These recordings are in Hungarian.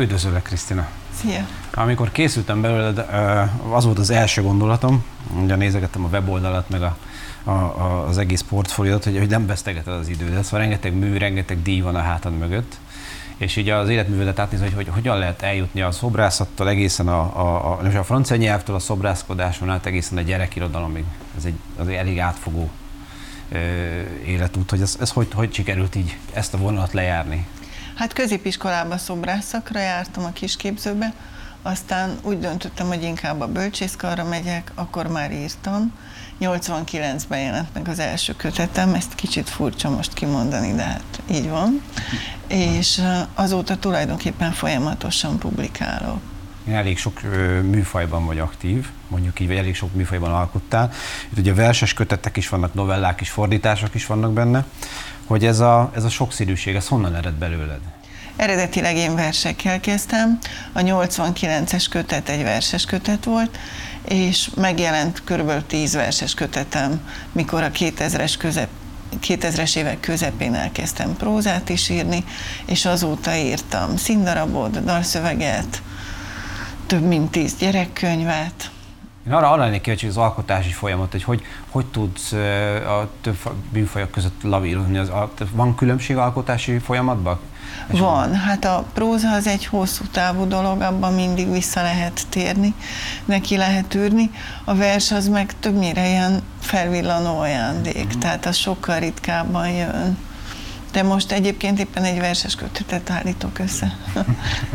Üdvözöllek, Krisztina! Szia! Amikor készültem belőled, az volt az első gondolatom, ugye nézegettem a weboldalat, meg a, a, a, az egész portfóliót, hogy, hogy nem vesztegeted az idődet, szóval rengeteg mű, rengeteg díj van a hátad mögött, és így az életművedet átnézni, hogy, hogy hogyan lehet eljutni a szobrászattal egészen a, a, a, a francia nyelvtől a szobrászkodáson át egészen a gyerekirodalomig. Ez egy azért elég átfogó ö, életút, hogy ez, ez hogy, hogy sikerült így ezt a vonalat lejárni? Hát középiskolába szobrászakra jártam a kisképzőbe, aztán úgy döntöttem, hogy inkább a bölcsészkarra megyek, akkor már írtam. 89-ben jelent meg az első kötetem, ezt kicsit furcsa most kimondani, de hát így van. És azóta tulajdonképpen folyamatosan publikálok. Én elég sok műfajban vagy aktív, mondjuk így, vagy elég sok műfajban alkottál. Itt ugye verses kötetek is vannak, novellák is, fordítások is vannak benne. Hogy ez a, ez a sokszínűség, ez honnan ered belőled? Eredetileg én versekkel kezdtem, a 89-es kötet egy verses kötet volt, és megjelent kb. 10 verses kötetem, mikor a 2000-es közep 2000-es évek közepén elkezdtem prózát is írni, és azóta írtam színdarabot, dalszöveget, több mint tíz gyerekkönyvet. Én arra, arra lennék kíváncsi, az alkotási folyamat, hogy hogy, hogy tudsz a több műfajok között lavírozni. Az, a, van különbség alkotási folyamatban? Van, hát a próza az egy hosszú távú dolog, abban mindig vissza lehet térni, neki lehet űrni. A vers az meg többnyire ilyen felvillanó ajándék, uh-huh. tehát az sokkal ritkábban jön. De most egyébként éppen egy verses kötetet állítok össze.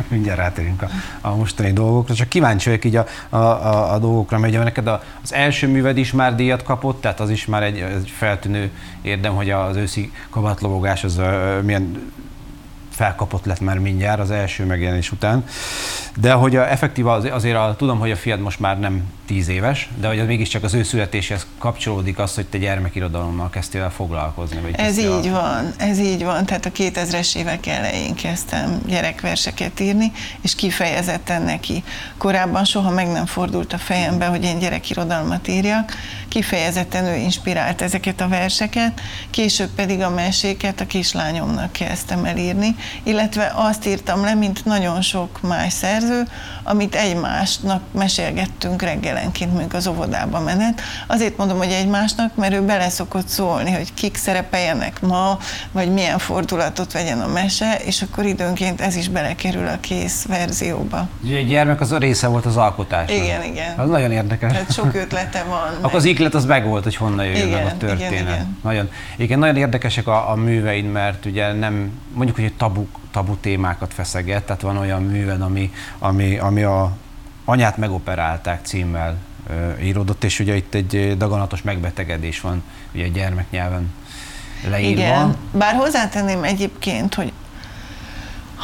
Mindjárt rátérünk a, a mostani dolgokra, csak kíváncsi vagyok így a, a, a, a dolgokra, mert neked az első műved is már díjat kapott, tehát az is már egy, egy feltűnő érdem, hogy az őszi kabatlobogás az milyen felkapott lett már mindjárt az első megjelenés után. De hogy a, effektív az, azért a, tudom, hogy a fiad most már nem tíz éves, de hogy az mégiscsak az ő születéshez kapcsolódik az, hogy te gyermekirodalommal kezdtél el foglalkozni. Vagy ez így van, ez így van. Tehát a 2000-es évek elején kezdtem gyerekverseket írni, és kifejezetten neki. Korábban soha meg nem fordult a fejembe, hogy én gyerekirodalmat írjak. Kifejezetten ő inspirált ezeket a verseket, később pedig a meséket a kislányomnak kezdtem el írni, illetve azt írtam le, mint nagyon sok más szerző, amit egymásnak mesélgettünk reggelenként, mondjuk az óvodába menet. Azért mondom, hogy egymásnak, mert ő bele szokott szólni, hogy kik szerepeljenek ma, vagy milyen fordulatot vegyen a mese, és akkor időnként ez is belekerül a kész verzióba. Ugye egy gyermek az a része volt az alkotásnak. Igen, igen. Az nagyon érdekes. Tehát sok ötlete van. Akkor az iklet az meg volt, hogy honnan jöjjön igen, meg a történet. Igen, igen. Nagyon, igen, nagyon érdekesek a, a műveid, mert ugye nem, mondjuk, hogy tabu, tabu témákat feszeget, tehát van olyan műved, ami, ami, ami a anyát megoperálták címmel íródott, és ugye itt egy daganatos megbetegedés van, ugye gyermeknyelven leírva. Igen, bár hozzátenném egyébként, hogy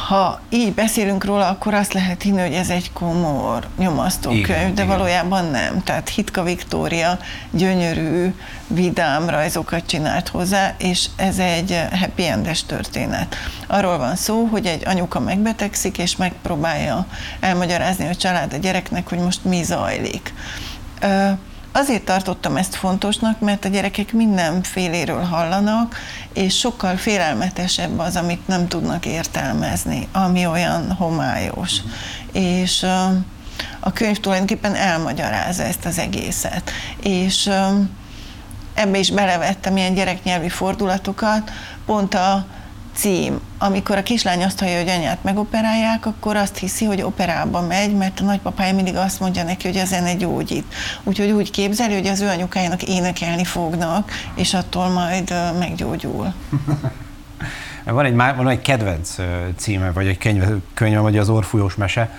ha így beszélünk róla, akkor azt lehet hinni, hogy ez egy komor, nyomasztó igen, könyv, de igen. valójában nem. Tehát Hitka Viktória gyönyörű, vidám rajzokat csinált hozzá, és ez egy happy endes történet. Arról van szó, hogy egy anyuka megbetegszik, és megpróbálja elmagyarázni a család a gyereknek, hogy most mi zajlik. Azért tartottam ezt fontosnak, mert a gyerekek mindenféléről hallanak, és sokkal félelmetesebb az, amit nem tudnak értelmezni, ami olyan homályos. És a könyv tulajdonképpen elmagyarázza ezt az egészet. És ebbe is belevettem ilyen gyereknyelvi fordulatokat, pont a cím. Amikor a kislány azt hallja, hogy anyát megoperálják, akkor azt hiszi, hogy operába megy, mert a nagypapája mindig azt mondja neki, hogy a zene gyógyít. Úgyhogy úgy képzeli, hogy az ő anyukájának énekelni fognak, és attól majd meggyógyul. van egy, van egy kedvenc címe, vagy egy könyve, könyve vagy az Orfújós mese,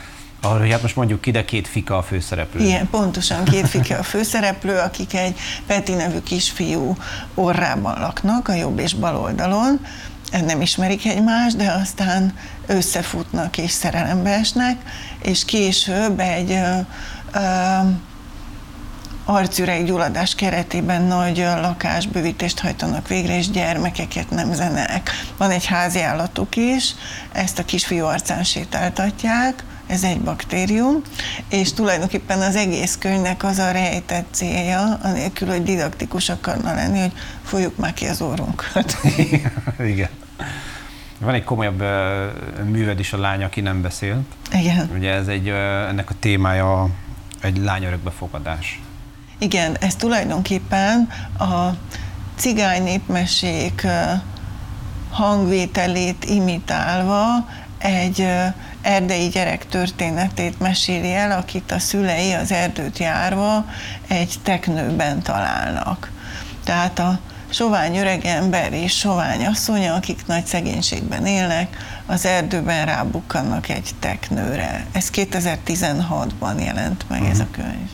arra, hogy hát most mondjuk ki, két fika a főszereplő. Igen, pontosan két fika a főszereplő, akik egy Peti nevű kisfiú orrában laknak, a jobb és bal oldalon, nem ismerik egymást, de aztán összefutnak és szerelembe esnek, és később egy ö, ö, arcüreg keretében nagy lakásbővítést hajtanak végre, és gyermekeket nemzenek. Van egy házi állatuk is, ezt a kisfiú arcán sétáltatják, ez egy baktérium, és tulajdonképpen az egész könyvnek az a rejtett célja, anélkül, hogy didaktikus akarna lenni, hogy folyjuk már ki az orrunkat. Igen. Van egy komolyabb műved is, a lány, aki nem beszélt. Igen. Ugye ez egy, ennek a témája egy lány örökbefogadás. Igen, ez tulajdonképpen a cigány népmesék hangvételét imitálva egy erdei gyerek történetét meséli el, akit a szülei az erdőt járva egy teknőben találnak. Tehát a sovány öregember és sovány asszonya, akik nagy szegénységben élnek, az erdőben rábukkannak egy teknőre. Ez 2016-ban jelent meg uh-huh. ez a mhm. könyv.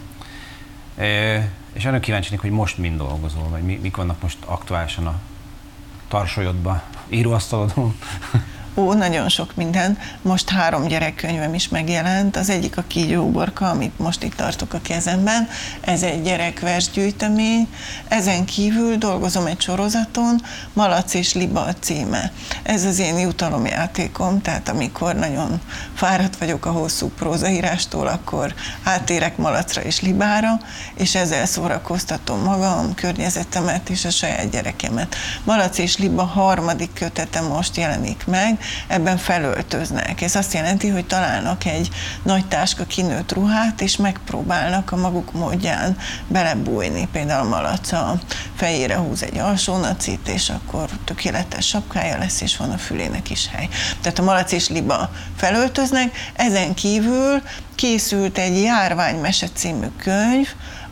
É, és annak kíváncsi hogy most mind dolgozol, vagy mi, mik vannak most aktuálisan a tarsolyodban, íróasztalodon? Ó, nagyon sok minden. Most három gyerekkönyvem is megjelent. Az egyik a Kígyóborka, amit most itt tartok a kezemben. Ez egy gyerekversgyűjtemény. Ezen kívül dolgozom egy sorozaton, Malac és Liba a címe. Ez az én jutalomjátékom, tehát amikor nagyon fáradt vagyok a hosszú prózaírástól, akkor átérek Malacra és Libára, és ezzel szórakoztatom magam, környezetemet és a saját gyerekemet. Malac és Liba harmadik kötete most jelenik meg, ebben felöltöznek. Ez azt jelenti, hogy találnak egy nagy táska kinőtt ruhát, és megpróbálnak a maguk módján belebújni. Például a malaca fejére húz egy alsónacit, és akkor tökéletes sapkája lesz, és van a fülének is hely. Tehát a malac és liba felöltöznek, ezen kívül készült egy járványmese című könyv,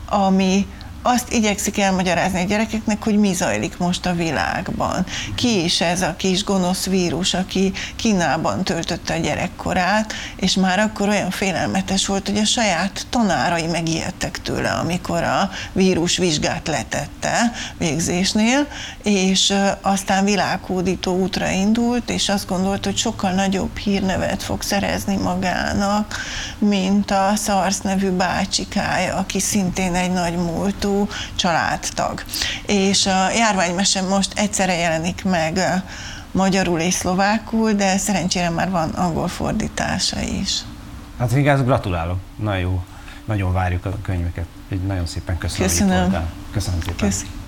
ami azt igyekszik elmagyarázni a gyerekeknek, hogy mi zajlik most a világban. Ki is ez a kis gonosz vírus, aki Kínában töltötte a gyerekkorát, és már akkor olyan félelmetes volt, hogy a saját tanárai megijedtek tőle, amikor a vírus vizsgát letette végzésnél, és aztán világhódító útra indult, és azt gondolt, hogy sokkal nagyobb hírnevet fog szerezni magának, mint a SARS nevű bácsikája, aki szintén egy nagy múltú családtag. És a járványmese most egyszerre jelenik meg magyarul és szlovákul, de szerencsére már van angol fordítása is. Hát igaz, gratulálok. Nagyon jó. Nagyon várjuk a könyveket. Egy nagyon szépen köszönöm. Köszönöm. Köszönöm szépen. Köszönöm.